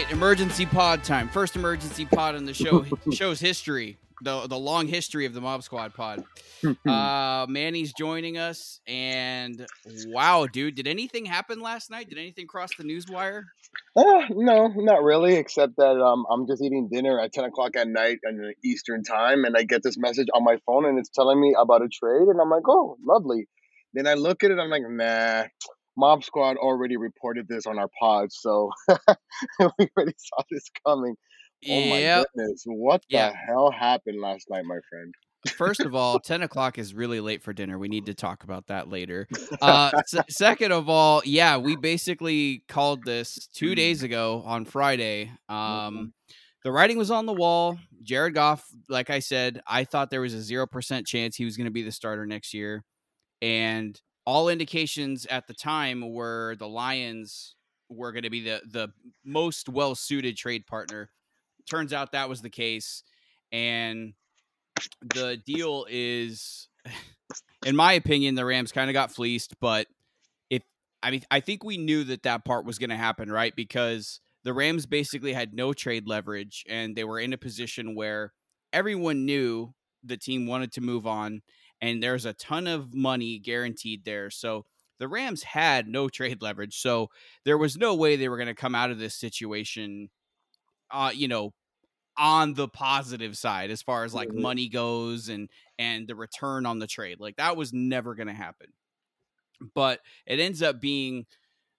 Right, emergency pod time. First emergency pod in the show show's history, the the long history of the Mob Squad pod. Uh, Manny's joining us, and wow, dude, did anything happen last night? Did anything cross the news wire? Uh, no, not really, except that um, I'm just eating dinner at 10 o'clock at night in Eastern time, and I get this message on my phone, and it's telling me about a trade, and I'm like, oh, lovely. Then I look at it, I'm like, nah, Mob Squad already reported this on our pod, so we already saw this coming. Oh my Yep. goodness, what the hell happened last night, my friend? First of all, 10 o'clock is really late for dinner. We need to talk about that later. Uh, se- second of all, yeah, we basically called this two days ago on Friday. Um, the writing was on the wall. Jared Goff, like I said, I thought there was a 0% chance he was going to be the starter next year. And all indications at the time were the Lions were going to be the, the most well suited trade partner. Turns out that was the case. And the deal is in my opinion the rams kind of got fleeced but if i mean i think we knew that that part was going to happen right because the rams basically had no trade leverage and they were in a position where everyone knew the team wanted to move on and there's a ton of money guaranteed there so the rams had no trade leverage so there was no way they were going to come out of this situation uh you know on the positive side as far as like Mhm. money goes and and the return on the trade like that was never going to happen but it ends up being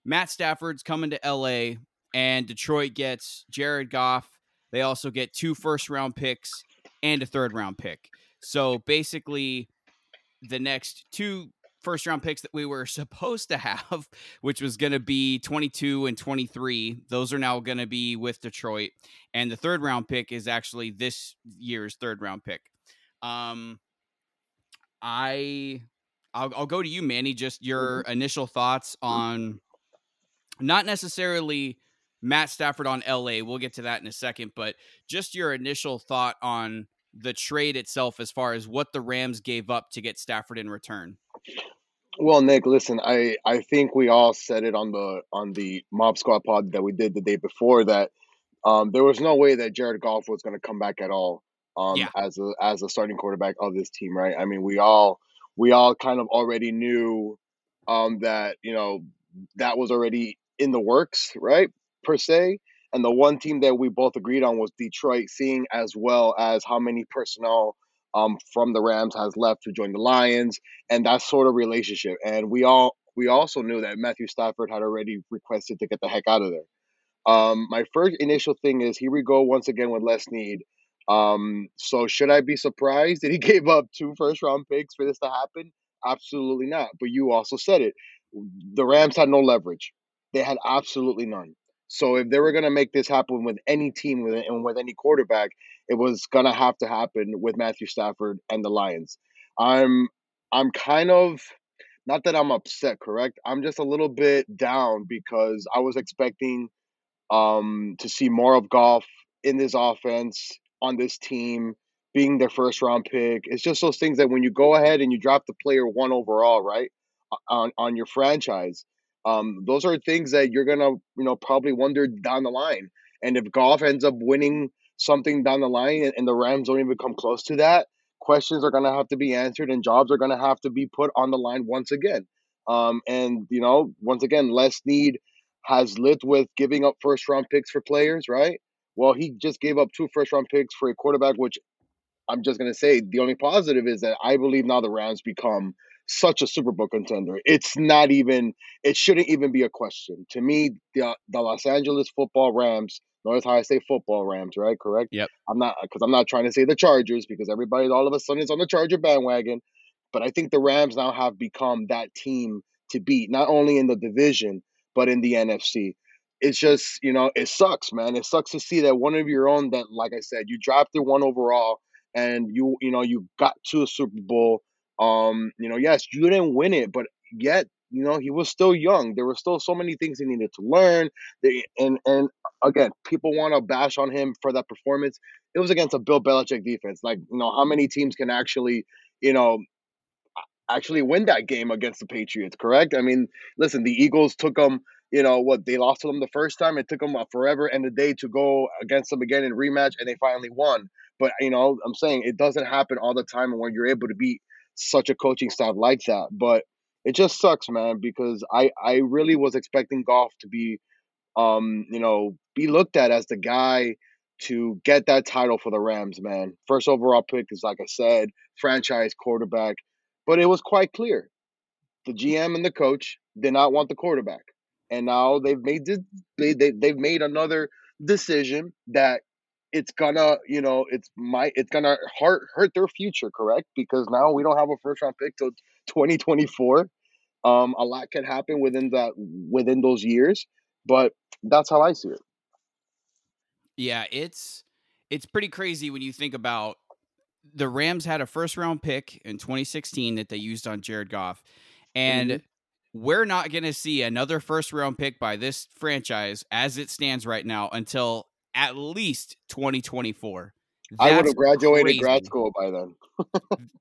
Matt Stafford's coming to LA and Detroit gets Jared Goff they also get two first round picks and a third round pick so basically the next two first round picks that we were supposed to have which was going to be 22 and 23 those are now going to be with Detroit and the third round pick is actually this year's third round pick. Um, I, I'll, I'll go to you, Manny. Just your initial thoughts on not necessarily Matt Stafford on LA. We'll get to that in a second, but just your initial thought on the trade itself, as far as what the Rams gave up to get Stafford in return. Well, Nick, listen, I I think we all said it on the on the Mob Squad pod that we did the day before that um there was no way that Jared Goff was going to come back at all um Yeah. as a as a starting quarterback of this team, right? I mean, we all we all kind of already knew um that, you know, that was already in the works, right? Per se. And the one team that we both agreed on was Detroit, seeing as well as how many personnel um from the Rams has left to join the Lions and that sort of relationship. And we all we also knew that Matthew Stafford had already requested to get the heck out of there. Um, my first initial thing is here we go once again with Les Snead. Um, so should I be surprised that he gave up two first round picks for this to happen? Absolutely not. But you also said it. The Rams had no leverage. They had absolutely none. So if they were going to make this happen with any team with and with any quarterback, it was going to have to happen with Matthew Stafford and the Lions. I'm I'm kind of not that I'm upset, correct? I'm just a little bit down because I was expecting um, to see more of Goff in this offense on this team being their first round pick. It's just those things that when you go ahead and you drop the player one overall, right, on on your franchise, um, those are things that you're gonna you know probably wonder down the line. And if Goff ends up winning something down the line and, and the Rams don't even come close to that, questions are gonna have to be answered and jobs are gonna have to be put on the line once again. Um, and you know, once again, Les Snead has lived with giving up first round picks for players, right? Well, he just gave up two first round picks for a quarterback, which I'm just gonna say the only positive is that I believe now the Rams become such a Super Bowl contender. It's not even it shouldn't even be a question. To me, the the Los Angeles football Rams, notice how I say football Rams, right? Correct? Yep. I'm not because I'm not trying to say the Chargers because everybody all of a sudden is on the Charger bandwagon. But I think the Rams now have become that team to beat, not only in the division, but in the NFC. It's just, you know, it sucks, man. It sucks to see that one of your own that, like I said, you drafted one overall and you, you know, you got to a Super Bowl. Um, you know, yes, you didn't win it, but yet, you know, he was still young. There were still so many things he needed to learn. They, and and again, people want to bash on him for that performance. It was against a Bill Belichick defense. Like, you know, how many teams can actually, you know, actually win that game against the Patriots, correct? I mean, listen, the Eagles took them, you know, what they lost to them the first time. It took them forever and a day to go against them again in rematch, and they finally won. But, you know, I'm saying it doesn't happen all the time when you're able to beat such a coaching staff like that. But it just sucks, man, because I, I really was expecting Goff to be, um, you know, be looked at as the guy to get that title for the Rams, man. First overall pick is, like I said, franchise quarterback but it was quite clear. The GM and the coach did not want the quarterback. And now they've made this, they, they they've made another decision that it's gonna, you know, it's my it's gonna hurt hurt their future, correct? Because now we don't have a first round pick till 2024. Um, a lot can happen within that within those years, but that's how I see it. Yeah, it's it's pretty crazy when you think about the Rams had a first round pick in 2016 that they used on Jared Goff. And mm-hmm. we're not going to see another first round pick by this franchise as it stands right now until at least 2024. That's I would have graduated crazy. grad school by then.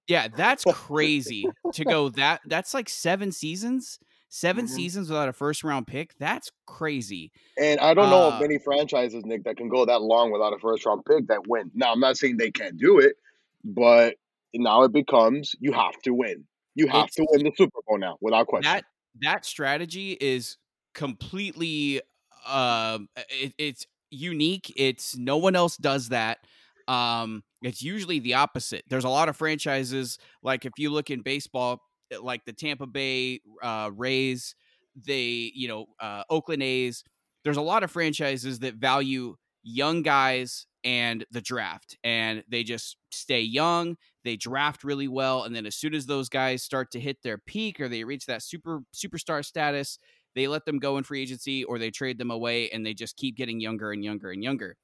yeah, that's crazy to go that that's like 7 seasons. 7 mm-hmm. seasons without a first round pick. That's crazy. And I don't know uh, of many franchises, Nick, that can go that long without a first round pick that win. Now, I'm not saying they can't do it, but now it becomes you have to win. You have to win the Super Bowl now, without question. That that strategy is completely uh, it, it's unique. It's no one else does that. Um, it's usually the opposite. There's a lot of franchises like if you look in baseball, eh, like the Tampa Bay uh, Rays, they you know uh, Oakland A's. There's a lot of franchises that value young guys and the draft and they just stay young they draft really well and then as soon as those guys start to hit their peak or they reach that super superstar status they let them go in free agency or they trade them away and they just keep getting younger and younger and younger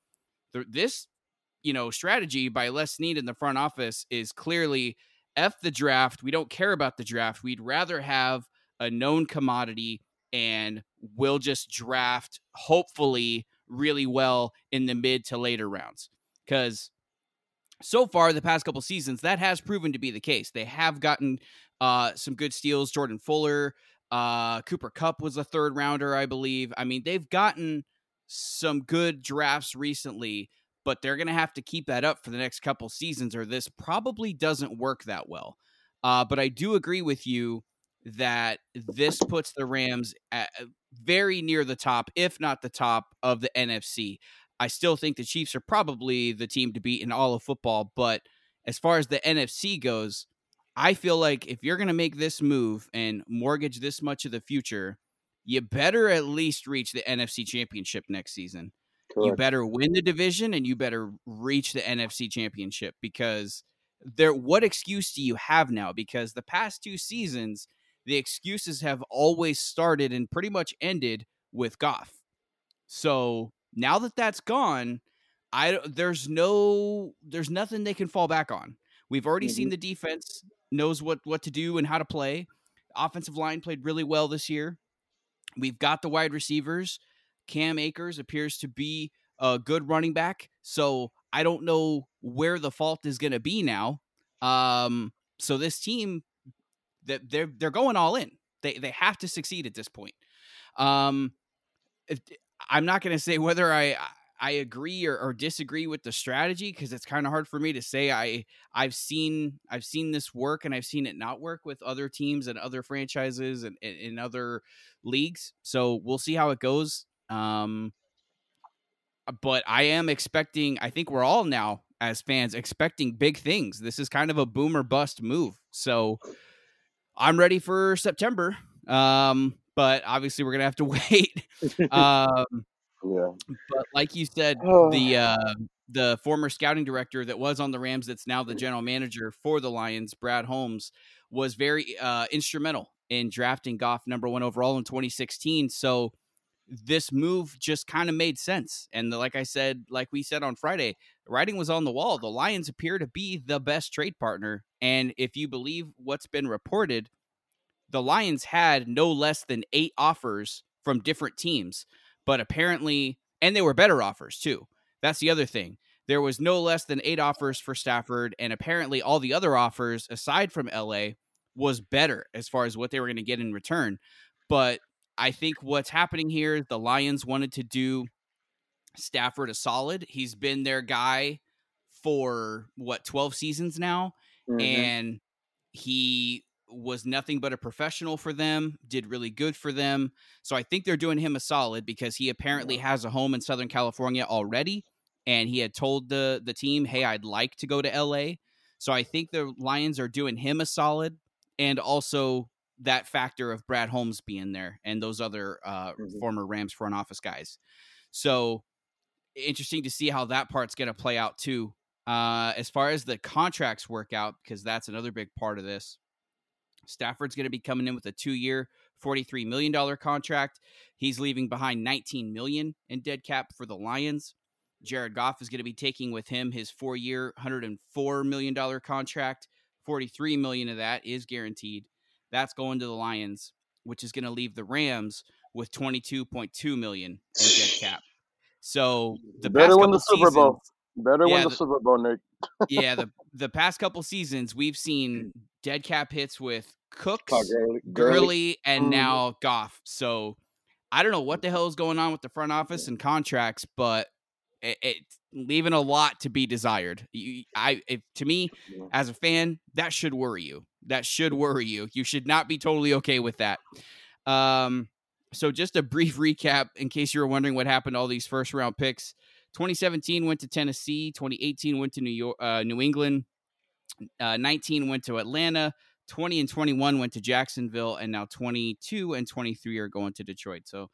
this you know strategy by Les Snead in the front office is clearly f the draft we don't care about the draft we'd rather have a known commodity and we'll just draft hopefully really well in the mid to later rounds. Because so far, the past couple seasons, that has proven to be the case. They have gotten uh, some good steals. Jordan Fuller, uh, Cooper Kupp was a third rounder, I believe. I mean, they've gotten some good drafts recently, but they're going to have to keep that up for the next couple seasons, or this probably doesn't work that well. Uh, but I do agree with you that this puts the Rams at, very near the top, if not the top of the NFC. I still think the Chiefs are probably the team to beat in all of football, but as far as the NFC goes, I feel like if you're going to make this move and mortgage this much of the future, you better at least reach the NFC championship next season. Correct. You better win the division and you better reach the NFC championship because there what excuse do you have now because the past two seasons the excuses have always started and pretty much ended with Goff. So now that that's gone, I there's no there's nothing they can fall back on. We've already mm-hmm. seen the defense knows what what to do and how to play. Offensive line played really well this year. We've got the wide receivers. Cam Akers appears to be a good running back. So I don't know where the fault is going to be now. Um, so this team that they're they're going all in. They they have to succeed at this point. Um, I'm not going to say whether I I agree or, or disagree with the strategy because it's kind of hard for me to say. I I've seen I've seen this work and I've seen it not work with other teams and other franchises and in other leagues. So we'll see how it goes. Um, but I am expecting. I think we're all now as fans expecting big things. This is kind of a boomer bust move. So I'm ready for September. Um, but obviously we're gonna have to wait. um, yeah. But like you said, the uh, the former scouting director that was on the Rams, that's now the general manager for the Lions, Brad Holmes, was very uh, instrumental in drafting Goff number one overall in 2016. So this move just kind of made sense. And the, like I said, like we said on Friday, the writing was on the wall. The Lions appear to be the best trade partner. And if you believe what's been reported, the Lions had no less than eight offers from different teams. But apparently, and they were better offers too. That's the other thing. There was no less than eight offers for Stafford. And apparently, all the other offers, aside from LA, was better as far as what they were going to get in return. But I think what's happening here, the Lions wanted to do Stafford a solid. He's been their guy for what 12 seasons now mm-hmm. and he was nothing but a professional for them, did really good for them. So I think they're doing him a solid because he apparently has a home in Southern California already and he had told the the team, "Hey, I'd like to go to LA." So I think the Lions are doing him a solid and also that factor of Brad Holmes being there and those other uh, mm-hmm. former Rams front office guys. So interesting to see how that part's going to play out too. Uh, as far as the contracts work out, because that's another big part of this. Stafford's going to be coming in with a two-year, $43 million contract. He's leaving behind 19 million in dead cap for the Lions. Jared Goff is going to be taking with him his four-year, $104 million contract. 43 million of that is guaranteed. That's going to the Lions, which is going to leave the Rams with 22.2 million in dead cap. So the better win the Super Bowl. Better yeah, win the, the Super Bowl, Nick. yeah, the the past couple seasons we've seen dead cap hits with Cooks, Gurley, Gurley, and mm. now Goff. So I don't know what the hell is going on with the front office and contracts, but it's it leaving a lot to be desired. You, I, if, to me, as a fan, that should worry you. That should worry you. You should not be totally okay with that. Um, so just a brief recap in case you were wondering what happened to all these first round picks. 2017 went to Tennessee, 2018 went to New York, uh, New England, uh, 19 went to Atlanta, 20 and 21 went to Jacksonville, and now 22 and 23 are going to Detroit. So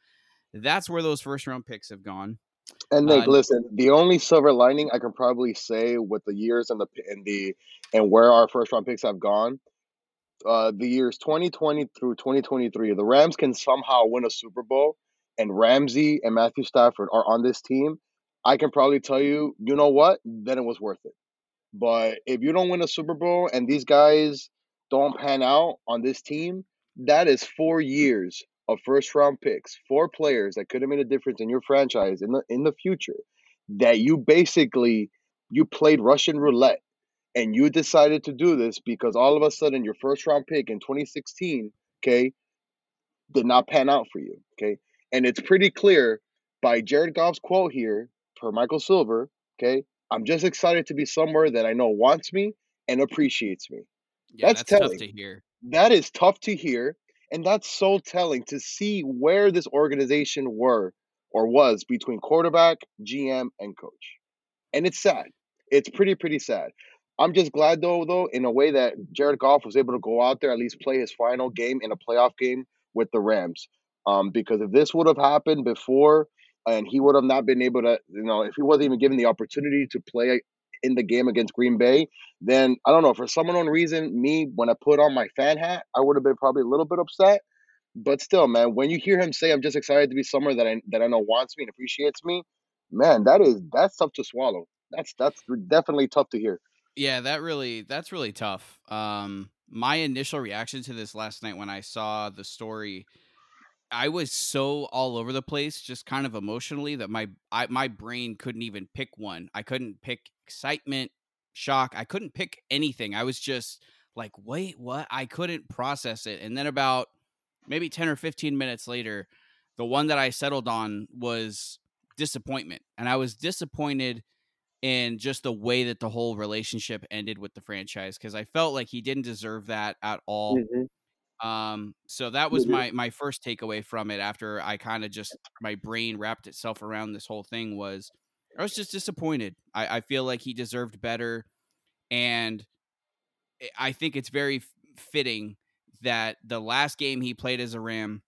that's where those first round picks have gone. And Nick, uh, listen, the only silver lining I can probably say with the years and the and the and where our first round picks have gone uh, the years 2020 through 2023, the Rams can somehow win a Super Bowl and Ramsey and Matthew Stafford are on this team, I can probably tell you, you know what? Then it was worth it. But if you don't win a Super Bowl and these guys don't pan out on this team, that is four years of first round picks, four players that could have made a difference in your franchise in the in the future. That you basically you played Russian roulette and you decided to do this because all of a sudden your first round pick in 2016, okay, did not pan out for you, okay? And it's pretty clear by Jared Goff's quote here, per Michael Silver, okay, I'm just excited to be somewhere that I know wants me and appreciates me. Yeah, that's, that's tough to hear. That is tough to hear, and that's so telling to see where this organization were or was between quarterback, GM, and coach. And it's sad. It's pretty, pretty sad. I'm just glad though, though, in a way that Jared Goff was able to go out there at least play his final game in a playoff game with the Rams. Um, because if this would have happened before, and he would have not been able to, you know, if he wasn't even given the opportunity to play in the game against Green Bay, then I don't know. For some unknown reason, me when I put on my fan hat, I would have been probably a little bit upset. But still, man, when you hear him say, "I'm just excited to be somewhere that I that I know wants me and appreciates me," man, that is that's tough to swallow. That's that's definitely tough to hear. Yeah, that really that's really tough. Um my initial reaction to this last night when I saw the story, I was so all over the place, just kind of emotionally that my I, my brain couldn't even pick one. I couldn't pick excitement, shock. I couldn't pick anything. I was just like, wait, what? I couldn't process it. And then about maybe 10 or 15 minutes later, the one that I settled on was disappointment. And I was disappointed in just the way that the whole relationship ended with the franchise because I felt like he didn't deserve that at all. Mm-hmm. Um, so that was mm-hmm. my my first takeaway from it. After I kind of just my brain wrapped itself around this whole thing was I was just disappointed. I, I feel like he deserved better, and I think it's very fitting that the last game he played as a Ram,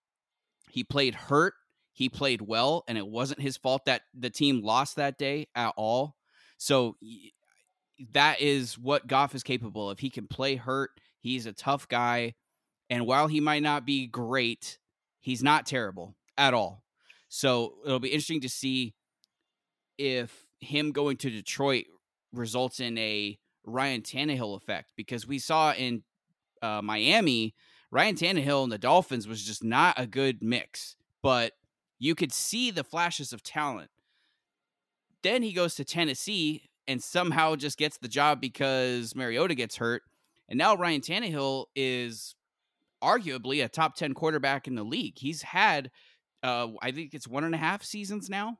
he played hurt. He played well, and it wasn't his fault that the team lost that day at all. So that is what Goff is capable of. He can play hurt. He's a tough guy. And while he might not be great, he's not terrible at all. So it'll be interesting to see if him going to Detroit results in a Ryan Tannehill effect because we saw in uh, Miami, Ryan Tannehill and the Dolphins was just not a good mix, but you could see the flashes of talent. Then he goes to Tennessee and somehow just gets the job because Mariota gets hurt. And now Ryan Tannehill is arguably a top 10 quarterback in the league. He's had, uh, I think it's one and a half seasons now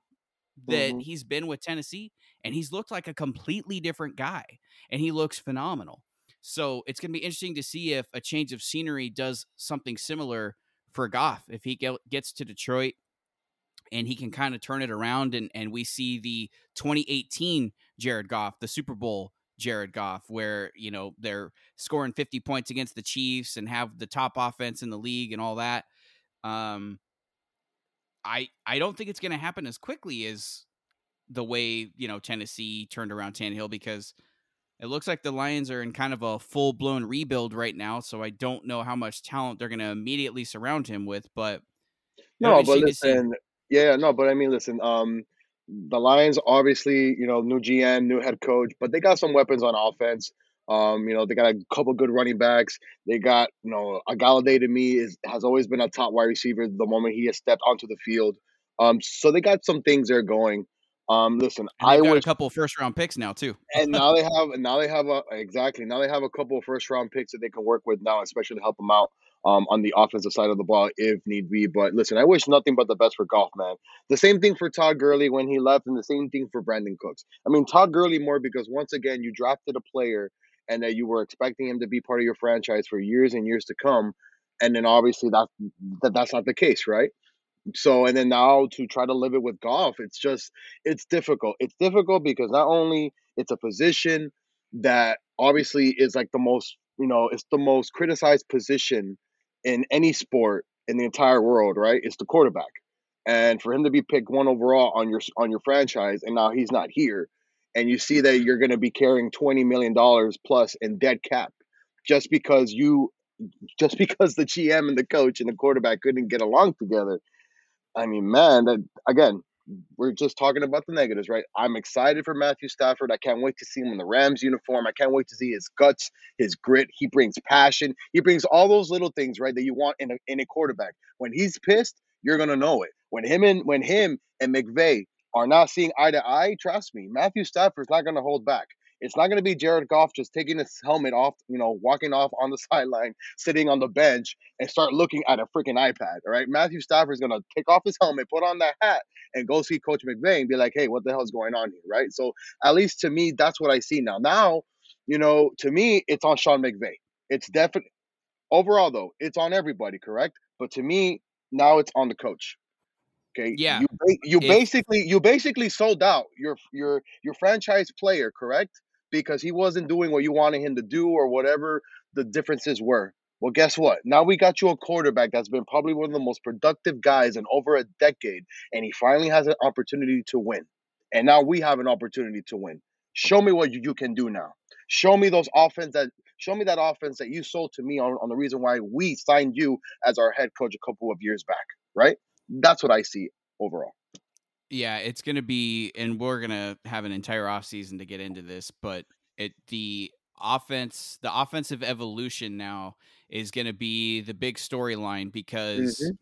that mm-hmm. he's been with Tennessee, and he's looked like a completely different guy, and he looks phenomenal. So it's going to be interesting to see if a change of scenery does something similar for Goff. If he gets to Detroit and he can kind of turn it around, and, and we see the 2018 Jared Goff, the Super Bowl Jared Goff, where you know they're scoring 50 points against the Chiefs and have the top offense in the league and all that. Um, I I don't think it's going to happen as quickly as the way you know Tennessee turned around Tannehill because it looks like the Lions are in kind of a full blown rebuild right now. So I don't know how much talent they're going to immediately surround him with, but no, but listen, yeah, no, but I mean, listen, um, the Lions obviously, you know, new GM, new head coach, but they got some weapons on offense. Um, you know, they got a couple good running backs. They got, you know, a Golladay to me is has always been a top wide receiver the moment he has stepped onto the field. Um, so they got some things there going. Um, listen, I got wish, a couple first round picks now too, and now they have now they have a exactly now they have a couple of first round picks that they can work with now, especially to help them out um, on the offensive side of the ball if need be. But listen, I wish nothing but the best for Goff, man. The same thing for Todd Gurley when he left, and the same thing for Brandin Cooks. I mean, Todd Gurley more because once again, you drafted a player and that you were expecting him to be part of your franchise for years and years to come, and then obviously that, that that's not the case, right? So and then now to try to live it with Goff, it's just it's difficult. It's difficult because not only it's a position that obviously is like the most you know it's the most criticized position in any sport in the entire world, right? It's the quarterback. And for him to be picked one overall on your on your franchise, and now he's not here, and you see that you're going to be carrying twenty million dollars plus in dead cap, just because you, just because the GM and the coach and the quarterback couldn't get along together. I mean, man, that again, we're just talking about the negatives, right? I'm excited for Matthew Stafford. I can't wait to see him in the Rams uniform. I can't wait to see his guts, his grit. He brings passion. He brings all those little things, right, that you want in a in a quarterback. When he's pissed, you're gonna know it. When him and when him and McVay are not seeing eye to eye, trust me, Matthew Stafford's not gonna hold back. It's not going to be Jared Goff just taking his helmet off, you know, walking off on the sideline, sitting on the bench, and start looking at a freaking iPad. All right, Matthew Stafford is going to take off his helmet, put on that hat, and go see Coach McVay and be like, "Hey, what the hell's going on here?" Right. So at least to me, that's what I see now. Now, you know, to me, it's on Sean McVay. It's definitely overall though, it's on everybody, correct? But to me, now it's on the coach. Okay. Yeah. You you basically you basically sold out your your your franchise player, correct? Because he wasn't doing what you wanted him to do or whatever the differences were. Well, guess what? Now we got you a quarterback that's been probably one of the most productive guys in over a decade, and he finally has an opportunity to win. And now we have an opportunity to win. Show me what you, can do now. Show me those offense that show me that offense that you sold to me on, on the reason why we signed you as our head coach a couple of years back, right? That's what I see overall. Yeah, it's going to be, and we're going to have an entire offseason to get into this, but it the offense, the offensive evolution now is going to be the big storyline because. Mm-hmm.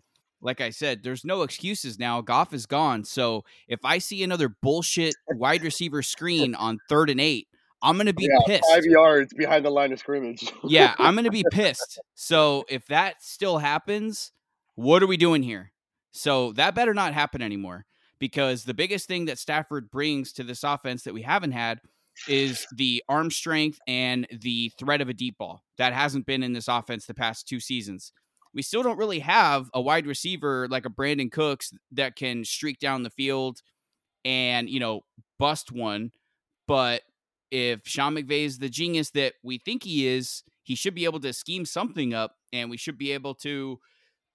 Like I said, there's no excuses now. Goff is gone. So if I see another bullshit wide receiver screen on third and eight, I'm gonna be yeah, pissed. Five yards behind the line of scrimmage. yeah, I'm gonna be pissed. So if that still happens, what are we doing here? So that better not happen anymore because the biggest thing that Stafford brings to this offense that we haven't had is the arm strength and the threat of a deep ball. That hasn't been in this offense the past two seasons. We still don't really have a wide receiver like a Brandin Cooks that can streak down the field and, you know, bust one. But if Sean McVay is the genius that we think he is, he should be able to scheme something up and we should be able to,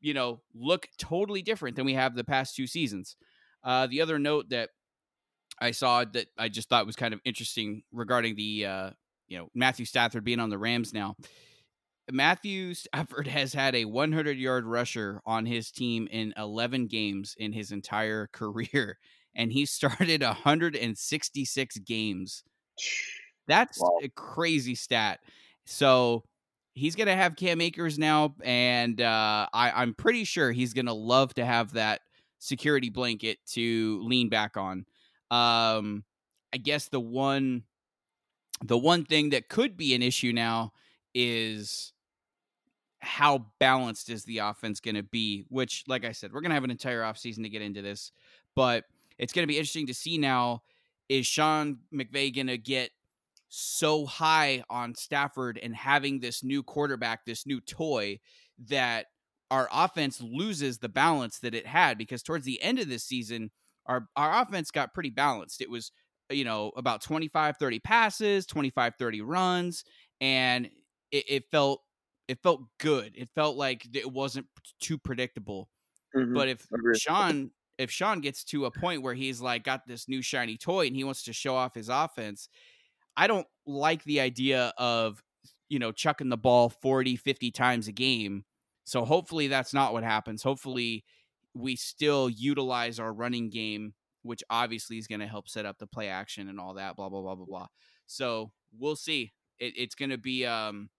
you know, look totally different than we have the past two seasons. Uh, the other note that I saw that I just thought was kind of interesting regarding the uh, you know Matthew Stafford being on the Rams now. Matthew Stafford has had a 100 yard rusher on his team in 11 games in his entire career, and he started 166 games. That's wow. a crazy stat. So he's gonna have Cam Akers now, and uh, I, I'm pretty sure he's gonna love to have that security blanket to lean back on. Um, I guess the one the one thing that could be an issue now is how balanced is the offense going to be which like i said we're going to have an entire offseason to get into this but it's going to be interesting to see now is sean mcvay going to get so high on stafford and having this new quarterback this new toy that our offense loses the balance that it had because towards the end of this season our our offense got pretty balanced it was you know about 25 30 passes 25 30 runs and it, it felt it felt good. It felt like it wasn't too predictable. Mm-hmm. But if Sean if Sean gets to a point where he's like got this new shiny toy and he wants to show off his offense, I don't like the idea of you know chucking the ball 40 50 times a game. So hopefully that's not what happens. Hopefully we still utilize our running game which obviously is going to help set up the play action and all that blah blah blah blah blah. So we'll see. It, it's going to be um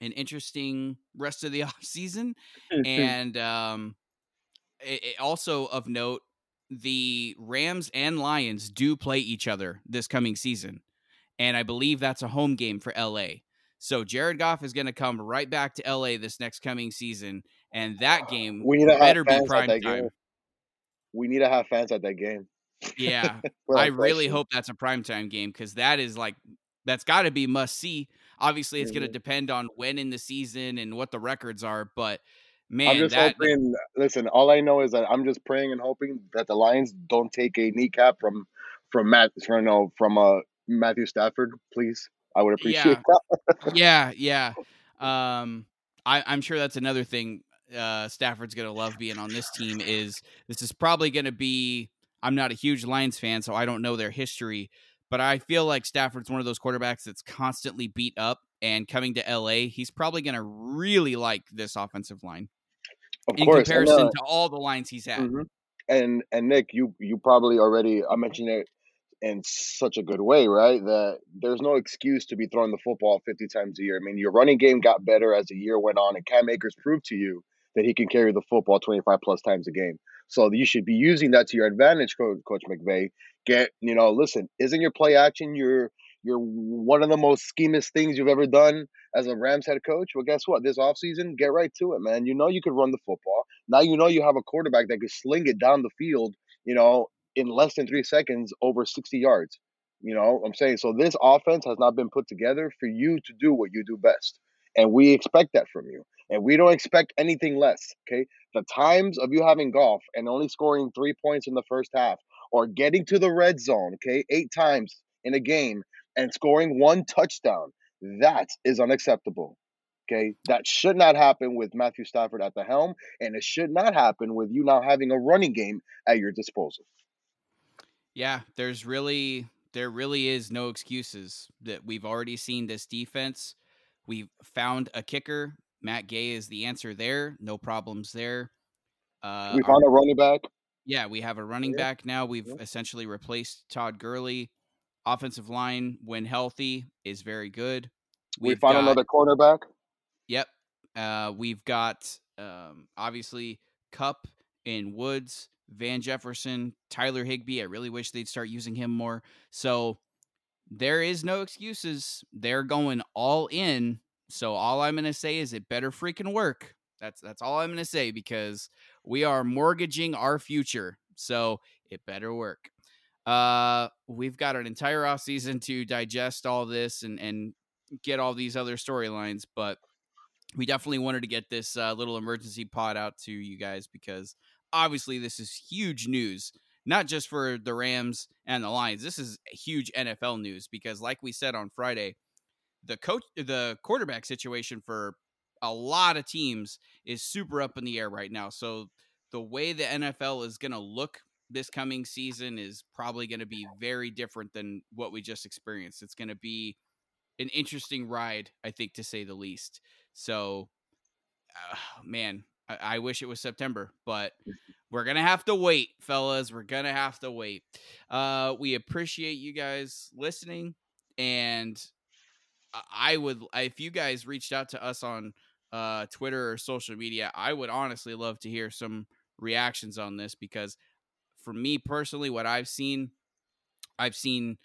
an interesting rest of the off season, and um, it, it also of note, the Rams and Lions do play each other this coming season, and I believe that's a home game for LA. So Jared Goff is going to come right back to LA this next coming season, and that game we need to better be prime time. Game. We need to have fans at that game. Yeah, I really hope that's a primetime game because that is like that's got to be must see. Obviously, it's mm-hmm. going to depend on when in the season and what the records are, but man, I'm just that, hoping. Listen, all I know is that I'm just praying and hoping that the Lions don't take a kneecap from from Matt from no from uh Matthew Stafford, please. I would appreciate yeah. that. yeah, yeah. Um, I, I'm sure that's another thing. Uh, Stafford's gonna love being on this team. Is this is probably gonna be? I'm not a huge Lions fan, so I don't know their history, but I feel like Stafford's one of those quarterbacks that's constantly beat up and coming to LA, he's probably going to really like this offensive line. Of in course, comparison and, uh, to all the lines he's had. Mm-hmm. And and Nick, you you probably already I mentioned it in such a good way, right? That there's no excuse to be throwing the football 50 times a year. I mean, your running game got better as the year went on, and Cam Akers proved to you that he can carry the football 25 plus times a game. So you should be using that to your advantage, Coach, Coach McVay. Get, you know, listen, isn't your play action your your one of the most schemist things you've ever done as a Rams head coach? Well, guess what? This offseason, get right to it, man. You know you could run the football. Now you know you have a quarterback that could sling it down the field, you know, in less than three seconds over 60 yards. You know, I'm saying so this offense has not been put together for you to do what you do best. And we expect that from you. And we don't expect anything less. Okay. The times of you having Goff and only scoring three points in the first half or getting to the red zone, okay, eight times in a game and scoring one touchdown, that is unacceptable. Okay. That should not happen with Matthew Stafford at the helm. And it should not happen with you now having a running game at your disposal. Yeah. There's really, there really is no excuses that we've already seen this defense. We've found a kicker Matt Gay is the answer there. No problems there. Uh, we found our, a running back. Yeah, we have a running yeah. back now. We've yeah. essentially replaced Todd Gurley. Offensive line, when healthy, is very good. We've we found got, another cornerback. Yep. Uh, we've got um, obviously Kupp and Woods, Van Jefferson, Tyler Higbee. I really wish they'd start using him more. So there is no excuses. They're going all in so all I'm going to say is it better freaking work. That's that's all I'm going to say because we are mortgaging our future. So it better work. Uh we've got an entire off season to digest all this and and get all these other storylines, but we definitely wanted to get this uh, little emergency pod out to you guys because obviously this is huge news not just for the Rams and the Lions. This is huge NFL news because, like we said on Friday, the coach the quarterback situation for a lot of teams is super up in the air right now. So the way the NFL is going to look this coming season is probably going to be very different than what we just experienced. It's going to be an interesting ride, I think, to say the least. So, uh, man, I-, I wish it was September, but we're gonna have to wait, fellas. We're gonna have to wait. Uh, we appreciate you guys listening, and I would if you guys reached out to us on uh, Twitter or social media, I would honestly love to hear some reactions on this because for me personally, what I've seen, I've seen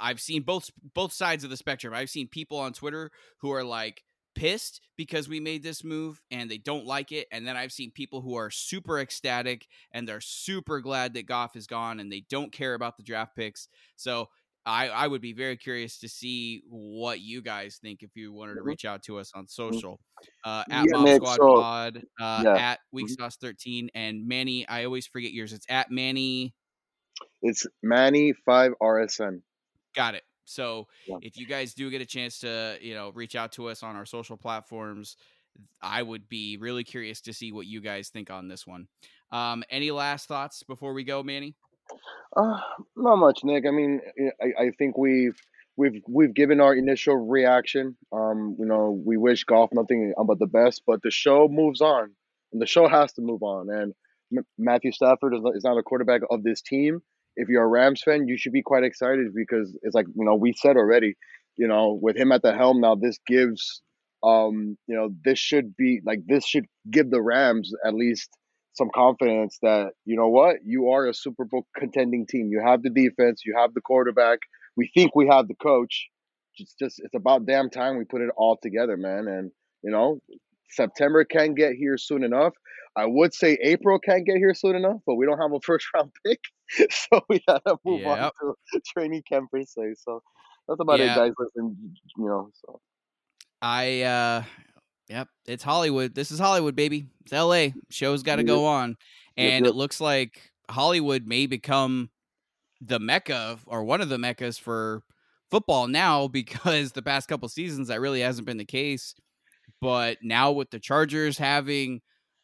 I've seen both both sides of the spectrum. I've seen people on Twitter who are like pissed because we made this move and they don't like it. And then I've seen people who are super ecstatic and they're super glad that Goff is gone and they don't care about the draft picks. So I, I would be very curious to see what you guys think if you wanted to Mhm. reach out to us on Mhm. social. Uh, at Yeah, Mob Squad so Pod, uh, yeah. at Weak Mhm. Sauce 13, and Manny, I always forget yours. It's at Manny. It's Manny five RSN. Got it. So Yeah. if you guys do get a chance to, you know, reach out to us on our social platforms, I would be really curious to see what you guys think on this one. Um, any last thoughts before we go, Manny? Uh, not much, Nick. I mean, eh, I, I think we've we've we've given our initial reaction. Um, you know, we wish Goff nothing but the best, but the show moves on, and the show has to move on. And M- Matthew Stafford is not a quarterback of this team. If you're a Rams fan, you should be quite excited because it's like you know we said already. You know, with him at the helm now, this gives um, you know, this should be like this should give the Rams at least some confidence that you know what you are a Super Bowl contending team. You have the defense, you have the quarterback. We think we have the coach. It's just it's about damn time we put it all together, man. And you know, September can get here soon enough. I would say April can't get here soon enough, but we don't have a first round pick, so we gotta move on Yep. to training camp per se. So that's about Yeah. it, guys. Listen, you know, so I uh yep, it's Hollywood. This is Hollywood, baby. It's LA. Show's got to Yep. go on. Yep, And yep. it looks like Hollywood may become the mecca or one of the meccas for football now because the past couple seasons that really hasn't been the case. But now with the Chargers having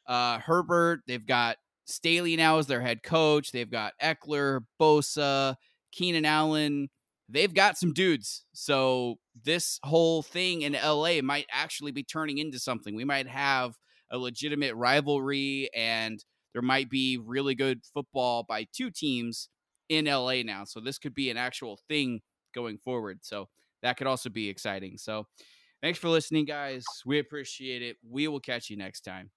uh Herbert, they've got Staley now as their head coach. They've got Ekeler, Bosa, Keenan Allen. They've got some dudes. So this whole thing in LA might actually be turning into something. We might have a legitimate rivalry and there might be really good football by two teams in LA now. So this could be an actual thing going forward. So that could also be exciting. So thanks for listening, guys. We appreciate it. We will catch you next time.